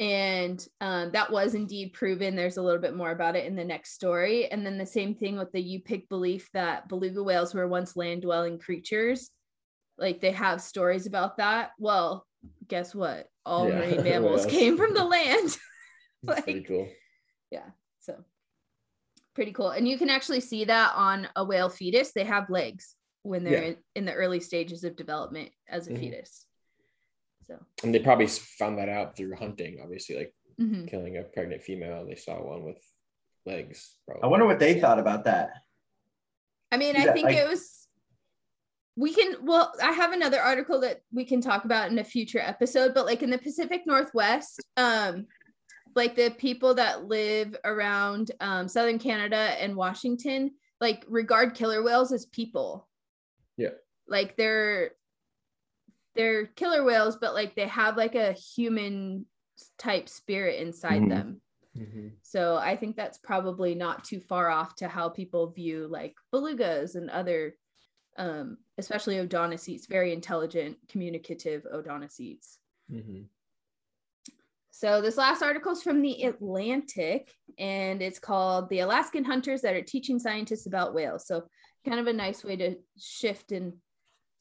And um, that was indeed proven. There's a little bit more about it in the next story. And then the same thing with the Yupik belief that beluga whales were once land dwelling creatures. Like they have stories about that. Well, guess what? All Yeah, marine mammals came from the land. That's pretty Like- cool. yeah. So pretty cool. And you can actually see that on a whale fetus. They have legs when they're Yeah. in, in the early stages of development as a Mhm. fetus. So, And they probably found that out through hunting, obviously, like mhm. killing a pregnant female. They saw one with legs. Probably. i wonder what they thought about that I mean, Is I think like- it was. We can, well, I have another article that we can talk about in a future episode, but like in the Pacific Northwest, um, like the people that live around um, Southern Canada and Washington, like regard killer whales as people. Yeah. Like they're they're killer whales, but like they have like a human type spirit inside Mhm. them. Mhm. So I think that's probably not too far off to how people view like belugas and other, um, especially odontocetes, very intelligent, communicative odontocetes. Mhm. So this last article is from the Atlantic, and it's called "The Alaskan Hunters That Are Teaching Scientists About Whales." So kind of a nice way to shift and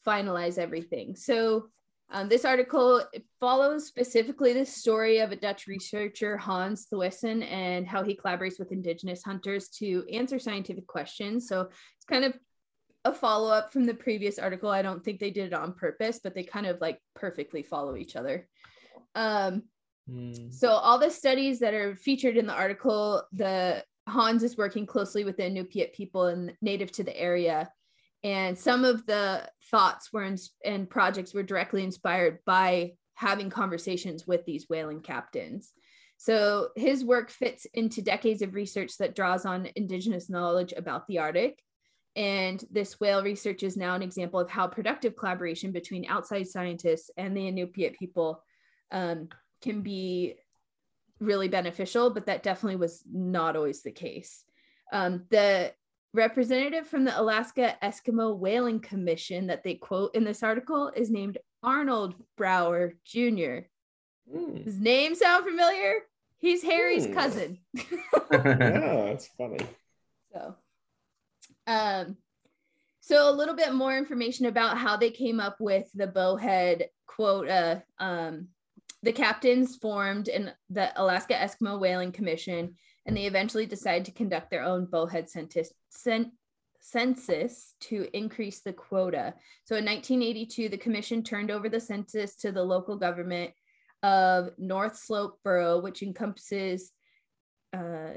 finalize everything. So um, this article follows specifically the story of a Dutch researcher, Hans Thewissen, and how he collaborates with indigenous hunters to answer scientific questions. So it's kind of a follow up from the previous article. I don't think they did it on purpose, but they kind of like perfectly follow each other. Um, Mm. so all the studies that are featured in the article, the Hans is working closely with the Inupiat people and native to the area. And some of the thoughts were in, and projects were directly inspired by having conversations with these whaling captains. So his work fits into decades of research that draws on indigenous knowledge about the Arctic. And this whale research is now an example of how productive collaboration between outside scientists and the Inupiat people um, can be really beneficial, but that definitely was not always the case. Um, the representative from the Alaska Eskimo Whaling Commission that they quote in this article is named Arnold Brower Jr. Hmm. His name sound familiar? He's Harry's Hmm. cousin. Yeah, that's funny. So, um, so a little bit more information about how they came up with the bowhead quota. Um, the captains formed the Alaska Eskimo Whaling Commission, and they eventually decided to conduct their own bowhead census, cen- census to increase the quota. So in 1982, the commission turned over the census to the local government of North Slope Borough, which encompasses uh,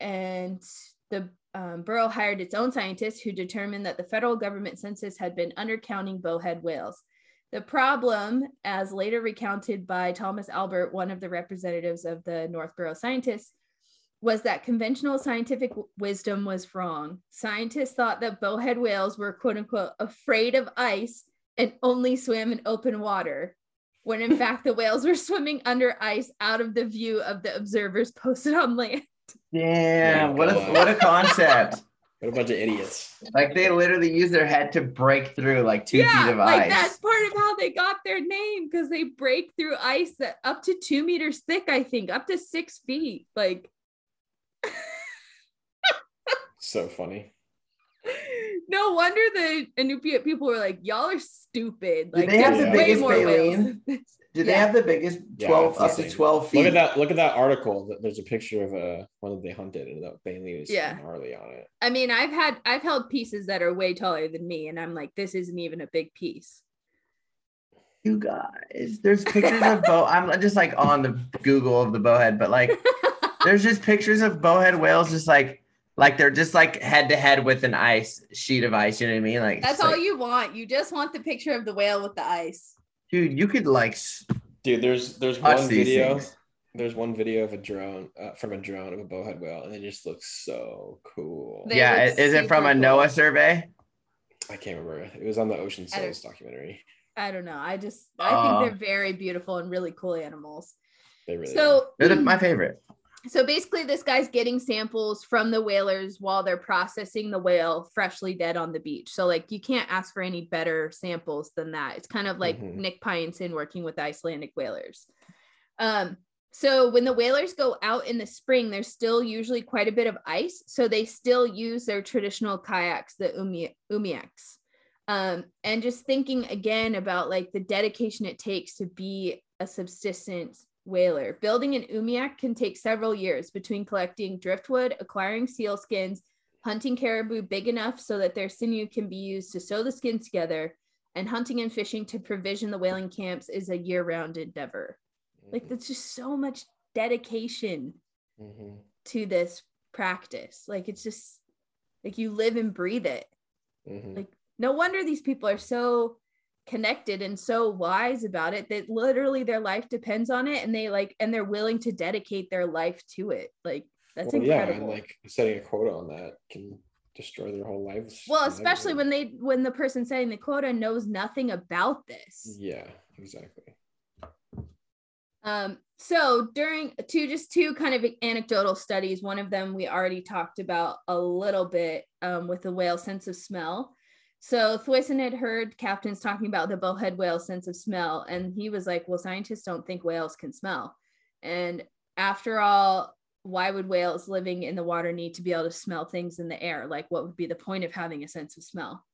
and the um, borough hired its own scientists who determined that the federal government census had been undercounting bowhead whales. The problem, as later recounted by Thomas Albert, one of the representatives of the Northborough scientists, was that conventional scientific wisdom was wrong. Scientists thought that bowhead whales were quote unquote afraid of ice and only swam in open water, when in fact the whales were swimming under ice out of the view of the observers posted on land. Damn, what a what a concept. What a bunch of idiots. like they literally use their head to break through like two yeah, feet of like ice. that's part of how they got their name because they break through ice that up to two meters thick, I think, up to six feet. Like, So funny. no wonder the Inupiat people were like, "Y'all are stupid." Do Like, they have the there's way biggest more whales baleen? Than this. Do they Yeah. have the biggest 12 it's up to 12 feet? Look at that! Look at that article. There's a picture of uh, one that they hunted, and that baleen was Yeah. gnarly on it. I mean, I've had I've held pieces that are way taller than me, and I'm like, this isn't even a big piece. You guys, there's pictures of bow. I'm just like on the Google of the bowhead, but like there's just pictures of bowhead whales just like like they're just like head to head with an ice sheet of ice. You know what I mean? Like That's all like, you want. You just want the picture of the whale with the ice. Dude. You could like Dude, there's there's one video. things. There's one video of a drone uh, from a drone of a bowhead whale, and it just looks so cool. They yeah, is it from a cool. NOAA survey? I can't remember. It was on the Ocean I Souls documentary. I don't know. I just I Oh. think they're very beautiful and really cool animals. They really. are. So They're the- my favorite. So basically this guy's getting samples from the whalers while they're processing the whale freshly dead on the beach. So like you can't ask for any better samples than that. It's kind of like Mhm. nick pyenson working with icelandic whalers. Um so when the whalers go out in the spring there's still usually quite a bit of ice. So they still use their traditional kayaks the umi- umiaks. Um, and just thinking again about like the dedication it takes to be a subsistence whaler. Building an umiak can take several years between collecting driftwood, acquiring seal skins, hunting caribou big enough so that their sinew can be used to sew the skins together, and hunting and fishing to provision the whaling camps is a year-round endeavor. Like that's just so much dedication Mhm. to this practice. Like it's just like you live and breathe it. Mhm. Like no wonder these people are so connected and so wise about it that literally their life depends on it and they like and they're willing to dedicate their life to it like that's Well, yeah, incredible and like setting a quota on that can destroy their whole lives. well especially when they when the person setting the quota knows nothing about this Yeah, exactly. Um, so during two just two kind of anecdotal studies, one of them we already talked about a little bit um, with the whale sense of smell. So Thewissen had heard captains talking about the bowhead whale's sense of smell, and he was like, "Well, scientists don't think whales can smell." And after all, why would whales living in the water need to be able to smell things in the air? Like, what would be the point of having a sense of smell?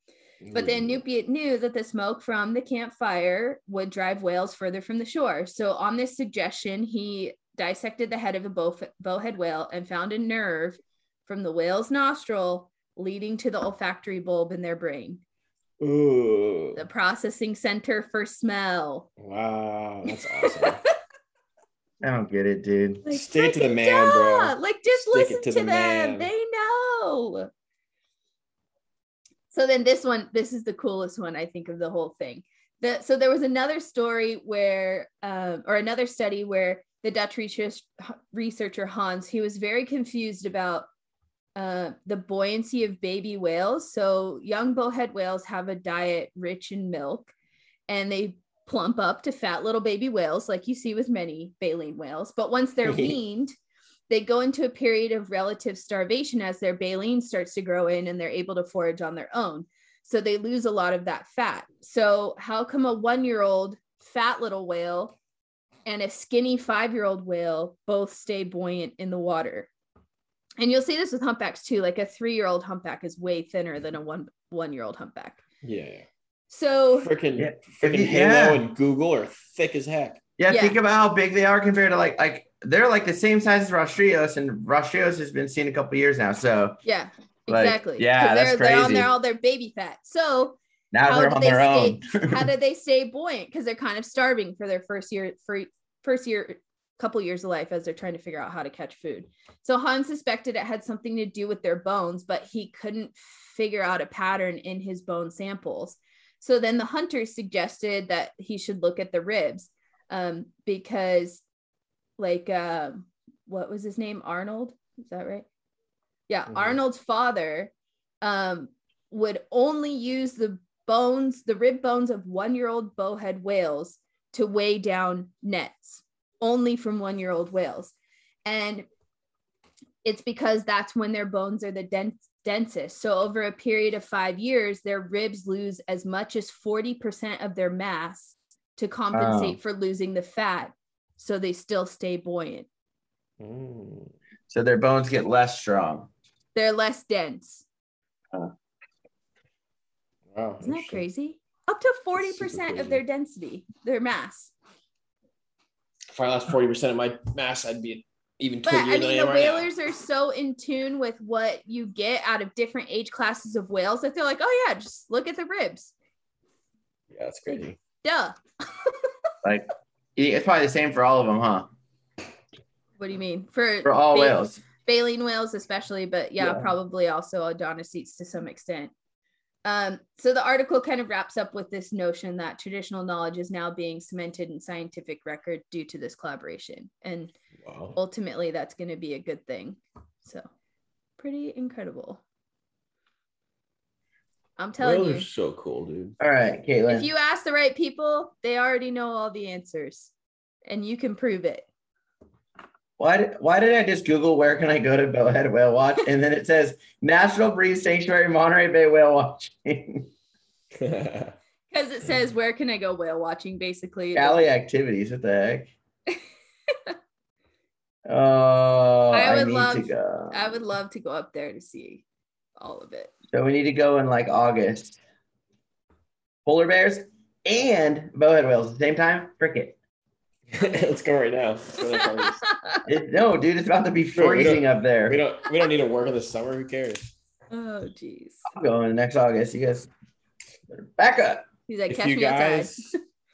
But the Mm. Inupiat knew that the smoke from the campfire would drive whales further from the shore. So, on this suggestion, he dissected the head of a bow- bowhead whale and found a nerve from the whale's nostril leading to the olfactory bulb in their brain, Ooh. the processing center for smell. Wow, that's awesome. I don't get it, dude. Like, Stick to the freaking man, bro. Like, just Stick listen to to, the them. man. They know. So then this one, this is the coolest one I think of the whole thing. The, so there was another story where, um, or another study where the Dutch researcher Hans, he was very confused about uh, the buoyancy of baby whales. So young bowhead whales have a diet rich in milk, and they plump up to fat little baby whales, like you see with many baleen whales. But once they're weaned, they go into a period of relative starvation as their baleen starts to grow in and they're able to forage on their own. So they lose a lot of that fat. So, how come a one year old fat little whale and a skinny five year old whale both stay buoyant in the water. And you'll see this with humpbacks too. Like a three year old humpback is way thinner than a one one year old humpback. Yeah. So Freaking Yeah. freaking Yeah. Halo and Google are thick as heck. Yeah, Yeah. think about how big they are compared to like like they're like the same size as Rostrios, and Rostrios has been seen a couple years now. So yeah, Like, exactly. yeah, 'Cause that's they're, they're on crazy. their all their baby fat. So now How they're do on they their own. how did they stay buoyant? Because they're kind of starving for their first year, for first year, couple years of life as they're trying to figure out how to catch food. So Hans suspected it had something to do with their bones, but he couldn't figure out a pattern in his bone samples. So then the hunters suggested that he should look at the ribs, um, because, like, um, what was his name? Arnold, is that right? Yeah, Mhm. Arnold's father um, would only use the bones, the rib bones of one year old bowhead whales to weigh down nets, only from one year old whales. And it's because that's when their bones are the dense, densest. So, over a period of five years, their ribs lose as much as 40% of their mass to compensate for losing the fat. So, they still stay buoyant. Mm. so their bones get less strong. They're less dense. Wow. Isn't that crazy? Up to 40% of their density, their mass. If I lost 40% of my mass, I'd be even But twiggier I than I mean, am the right now. whalers are so in tune with what you get out of different age classes of whales that they're like, oh, yeah, just look at the ribs. Yeah, that's crazy. Duh. Like it's probably the same for all of them, huh? What do you mean? For, For all ba- whales. baleen whales, especially, but yeah, Yeah. probably also odontocetes to some extent. Um, so the article kind of wraps up with this notion that traditional knowledge is now being cemented in scientific record due to this collaboration. And Wow. ultimately that's going to be a good thing. So pretty incredible. I'm telling Whales you, are so cool, dude. All right, Caitlin. if you ask the right people, they already know all the answers and you can prove it. Why did why did I just Google where can I go to Bowhead Whale Watch? And then it says National Breeze Sanctuary Monterey Bay Whale Watching. Because it says, Where can I go whale watching? Basically, Alley activities. What the heck? Oh, I I, would need love- to go. I would love to go up there to see all of it. So we need to go in like August. Polar bears and bowhead whales at the same time. Frick it. Let's go right now. Go to the parties. It- no, dude, it's about to be Bro, we don't- freezing up there. we don't we don't need to work in the summer. Who cares? oh, jeez. I'm going next August. You guys back up. He's like, if Catch you me outside. guys,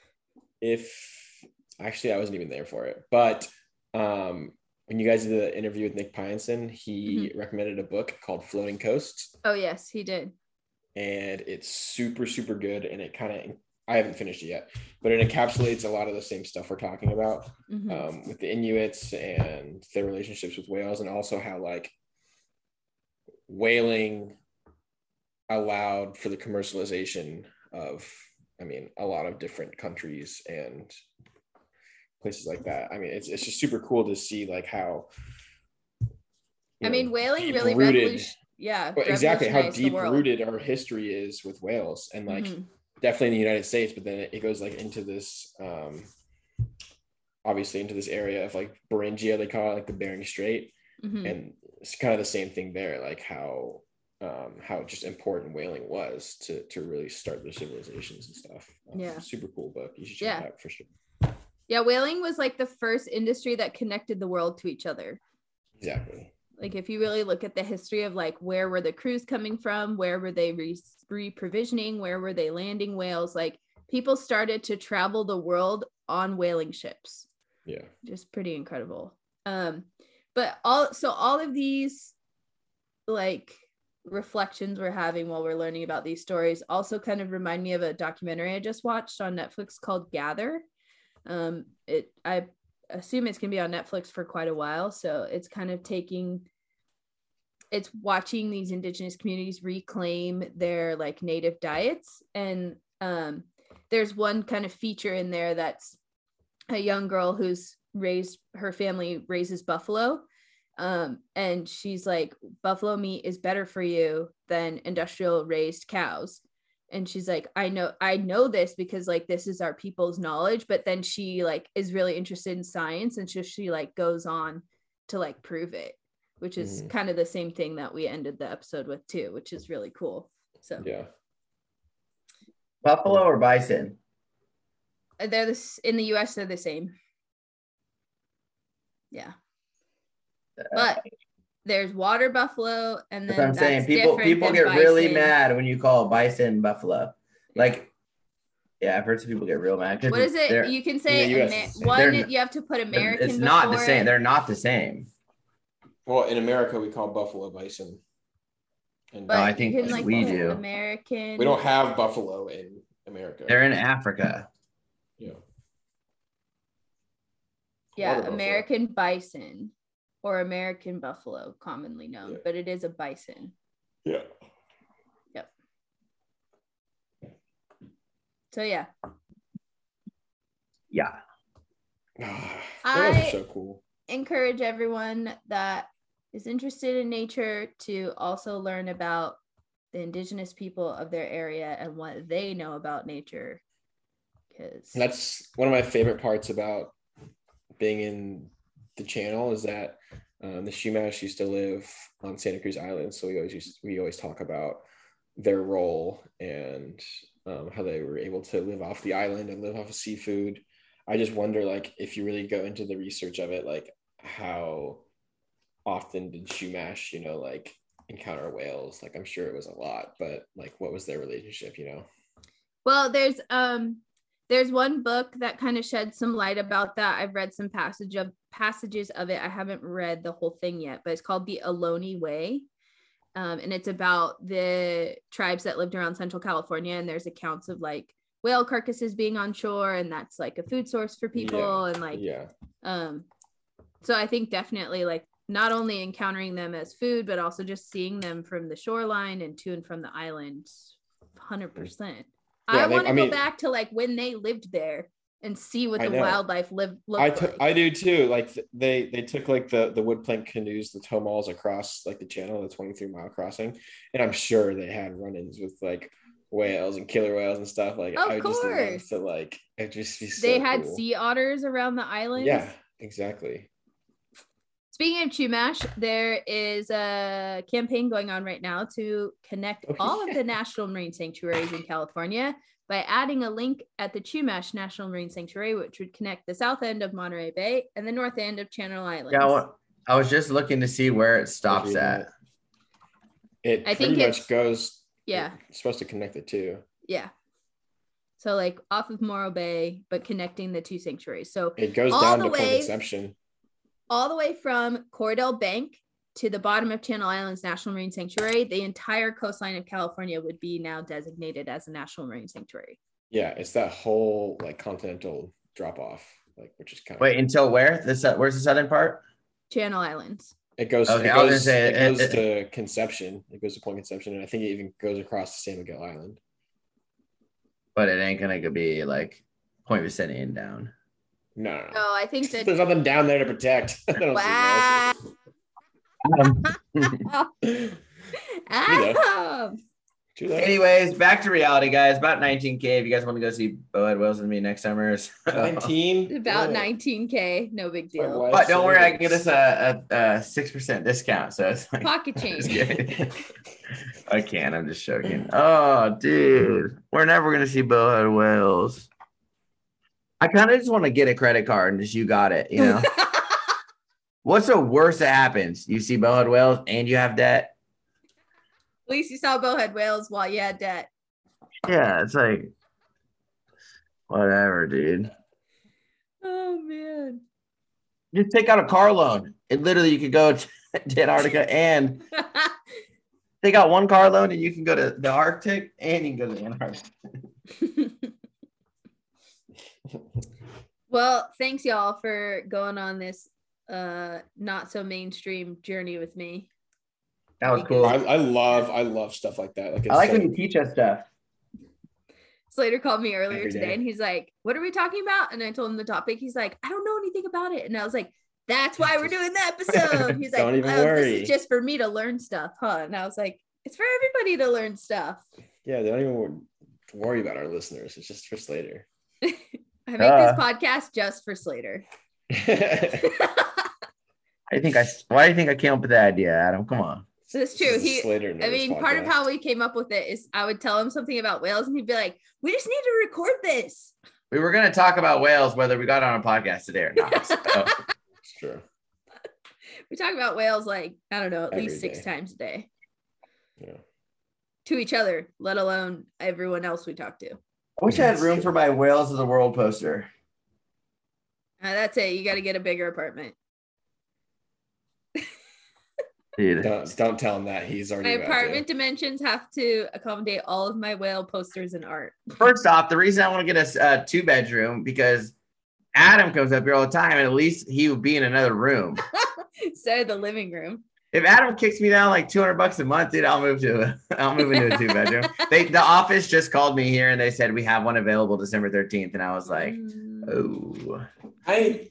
if actually I wasn't even there for it, but um, when you guys did the interview with Nick Pyenson, he Mm-hmm. recommended a book called Floating Coast. Oh, yes, he did. and it's super super good, and it kind of I haven't finished it yet, but it encapsulates a lot of the same stuff we're talking about Mhm. um, with the Inuits and their relationships with whales, and also how like whaling allowed for the commercialization of, I mean, a lot of different countries and places like that. I mean, it's it's just super cool to see like how. I mean, whaling really rooted- revolution- yeah, well, exactly how deep rooted our history is with whales and like Mhm. Definitely in the United States, but then it, it goes like into this um obviously into this area of like Beringia, they call it like the Bering Strait. Mhm. And it's kind of the same thing there, like how um how just important whaling was to to really start their civilizations and stuff. Um, Yeah. super cool book. You should check Yeah. it out for sure. Yeah, whaling was like the first industry that connected the world to each other. Exactly. Like if you really look at the history of like where were the crews coming from, where were they re- re-provisioning, where were they landing whales, like people started to travel the world on whaling ships. Yeah. Just pretty incredible. Um but all so all of these like reflections we're having while we're learning about these stories also kind of remind me of a documentary I just watched on Netflix called Gather. Um, it I assume it's gonna be on Netflix for quite a while, so it's kind of taking it's watching these indigenous communities reclaim their like native diets. And um there's one kind of feature in there that's a young girl who's raised her family raises buffalo um and she's like buffalo meat is better for you than industrial raised cows and she's like i know i know this because like this is our people's knowledge but then she like is really interested in science and so she like goes on to like prove it which is Mhm. kind of the same thing that we ended the episode with too which is really cool so Yeah. Buffalo or bison? Uh, they're this in the us they're the same yeah but there's water buffalo and That's then what I'm saying. that's People people than get really mad when you call bison buffalo. Like, yeah, I've heard some people get real mad. What is it you can say In the US Ama- it's the same. one you have to put american It's not the same. it. They're not the same. Well, in America, we call buffalo bison. And but I think can, like, we do. american we don't have buffalo in America. They're in Africa. yeah. yeah Water buffalo. american bison or american buffalo commonly known Yeah. but it is a bison Yeah. Yep. So yeah Yeah. Ah, I- so cool. encourage everyone that is interested in nature to also learn about the indigenous people of their area and what they know about nature because That's one of my favorite parts about being in the channel is that um, the Chumash used to live on Santa Cruz Island, so we always used we always talk about their role and um, how they were able to live off the island and live off of seafood. I just wonder, like, if you really go into the research of it, like, how often did Chumash, you know, like encounter whales? Like, I'm sure it was a lot, but like, what was their relationship? You know? Well, there's um there's one book that kind of sheds some light about that. I've read some passage of passages of it. I haven't read the whole thing yet, but it's called the Ohlone Way. Um, and it's about the tribes that lived around Central California, and there's accounts of like whale carcasses being on shore, and that's like a food source for people, and like yeah. um so i think definitely like not only encountering them as food but also just seeing them from the shoreline and to and from the island 100% i Yeah, they- want to I go mean- back to like when they lived there and see what the wildlife live I like I do too. Like they they took like the the wood plank canoes, the tomols across like the channel, the 23 mile crossing, and I'm sure they had run-ins with like whales and killer whales and stuff. Like Of I would just love course. to like it just be so they had cool. sea otters around the island Yeah, exactly. Speaking of Chumash, there is a campaign going on right now to connect Oh, all yeah. of the national marine sanctuaries in California by adding a link at the Chumash National Marine Sanctuary, which would connect the south end of Monterey Bay and the north end of Channel Islands. Yeah. Well, I was just looking to see where it stops at. It I pretty think much goes. yeah, it's supposed to connect the two. yeah. So like off of Morro Bay, but connecting the two sanctuaries. So It goes All down the to Point way- Conception. all the way from Cordell Bank to the bottom of Channel Islands National Marine Sanctuary, the entire coastline of California would be now designated as a national marine sanctuary. Yeah, it's that whole like continental drop off, like which is kind of Wait until where? The su- where's the southern part? Channel Islands. It goes. Okay, it I was gonna goes, say, it it- goes it- to Conception. It goes to Point Conception, and I think it even goes across to San Miguel Island. But it ain't gonna be like Point Vicente and down. No, no, no. No, I think that There's nothing down there to protect. Wow. See this. Adam. True. Anyways, back to reality, guys. About 19k. If you guys want to go see Bowhead Whales with me next summer, Nineteen. About Yeah. 19k, no big deal. but don't worry, I can get us a a six percent discount. So it's like Pocket Just change. kidding. I can't. I'm just joking. Oh, dude, we're never gonna see Bowhead Whales. I kind of just want to get a credit card and just you got it. You know, what's the worst that happens? You see Bowhead Whales and you have debt. At least you saw bowhead whales while you had debt. Yeah, it's like whatever, dude. Oh man. Just take out a car loan. It literally you could go to, Antarctica and take out one car loan and you can go to the Arctic and you can go to the Antarctica. well, thanks y'all for going on this uh not so mainstream journey with me. That was cool. I, I I love I love stuff like that. Like it's like so- when you teach us stuff. Slater called me earlier today and he's like, What are we talking about? And I told him the topic. He's like, I don't know anything about it. And I was like, That's why we're doing the episode. He's like, Don't even "Oh, This worry." is just for me to learn stuff, huh? And I was like, It's for everybody to learn stuff. yeah, they don't even worry about our listeners. It's just for Slater. I make Uh. this podcast just for Slater. I think I. Why do you think I came up with that idea, Adam? Come on. That's true. He I Nerds mean, part of how we came up with it is I would tell him something about whales and he'd be like, We just need to record this. We were gonna talk about whales, whether we got on a podcast today or not. So, It's true. We talk about whales like, I don't know, at Every least six day. times a day Yeah. to each other, let alone everyone else we talk to. I wish I had room for my whales of the world poster. Uh, that's it. You got to get a bigger apartment. Dude, Don't, don't tell him that he's My already about to. apartment dimensions have to accommodate all of my whale posters and art. first off, the reason I want to get a uh, two bedroom because Adam comes up here all the time, and at least he would be in another room. Instead of the living room. If Adam kicks me down like two hundred bucks a month, dude, I'll move to I'll move into a two bedroom. They the office just called me here and they said we have one available December thirteenth, and I was like, Mm. oh, I ain't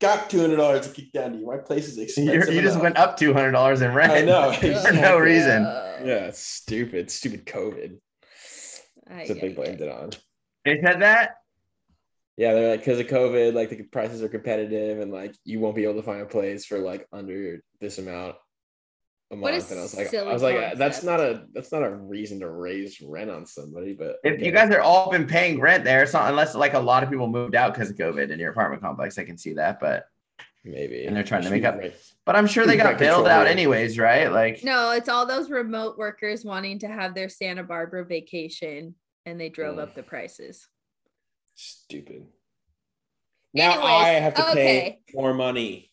got two hundred dollars to kick down to you. My place is expensive. You're, you just went up two hundred dollars in rent. I know. for no reason. Uh, Yeah, it's stupid. Stupid COVID. ay, That's what they blamed ay. it on. They said that. Yeah, they're like because of COVID, like the prices are competitive, and like you won't be able to find a place for like under this amount a What a. And I was like, I was like, that's not a that's not a reason to raise rent on somebody. But If you guys are all been paying rent there, it's not unless like a lot of people moved out because of COVID in your apartment complex. I can see that, but maybe and they're trying to make up- rent- but I'm sure they got bailed out anyways, right? Like No, it's all those remote workers wanting to have their Santa Barbara vacation and they drove Mm. up the prices. Stupid. Now Anyways, I have to pay more money.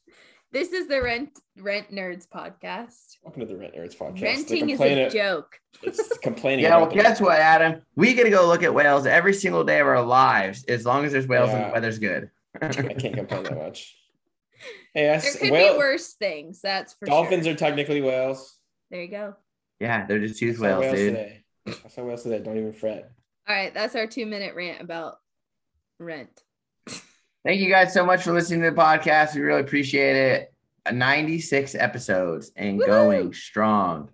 This is the Rent Rent Nerds podcast. Welcome to the Rent Nerds podcast. The Renting is complain- a joke. It's complaining. Yeah, well, about the- guess what, Adam? We get to go look at whales every single day of our lives, as long as there's whales and the weather's good. I can't complain that much. Hey, There could whale- be worse things. That's for Dolphins sure. are technically whales. There you go. yeah, they're just I huge saw whales, whales dude. today. I saw whales today. Don't even fret. All right, that's our two minute rant about rent. Thank you guys so much for listening to the podcast. We really appreciate it. Uh, 96 episodes and Woohoo! going strong.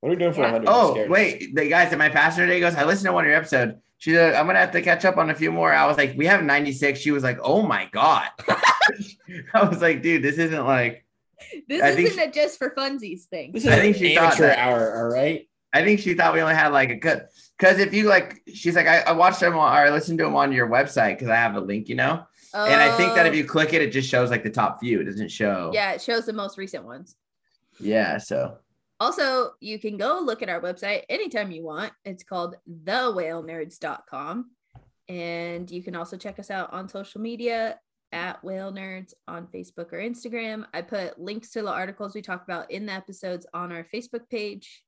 What are we doing for 100? Oh, wait, the guys at my pastor today goes, I listened to one of your episodes. She's like, I'm gonna have to catch up on a few more. I was like, we have 96. She was like, oh my God. I was like, dude, this isn't like This I isn't a just for funsies thing. This is I an think she thought amateur that. hour, all right? I think she thought we only had like a good because if you like, she's like, I, I watched them on, or I listened to them on your website because I have a link, you know. And I think that if Oh, you click it, it just shows like the top few. It doesn't show. yeah, it shows the most recent ones. Yeah. So Also, you can go look at our website anytime you want. It's called thewhalenerds.com. And you can also check us out on social media at Whale Nerds on Facebook or Instagram. I put links to the articles we talk about in the episodes on our Facebook page.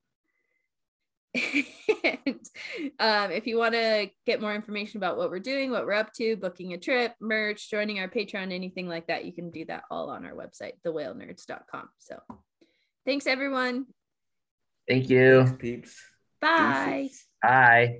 And um, if you want to get more information about what we're doing, what we're up to, booking a trip, merch, joining our Patreon, anything like that, you can do that all on our website, thewhalenerds.com. So thanks, everyone. thank you. Peeps. Bye. Deuces. Bye.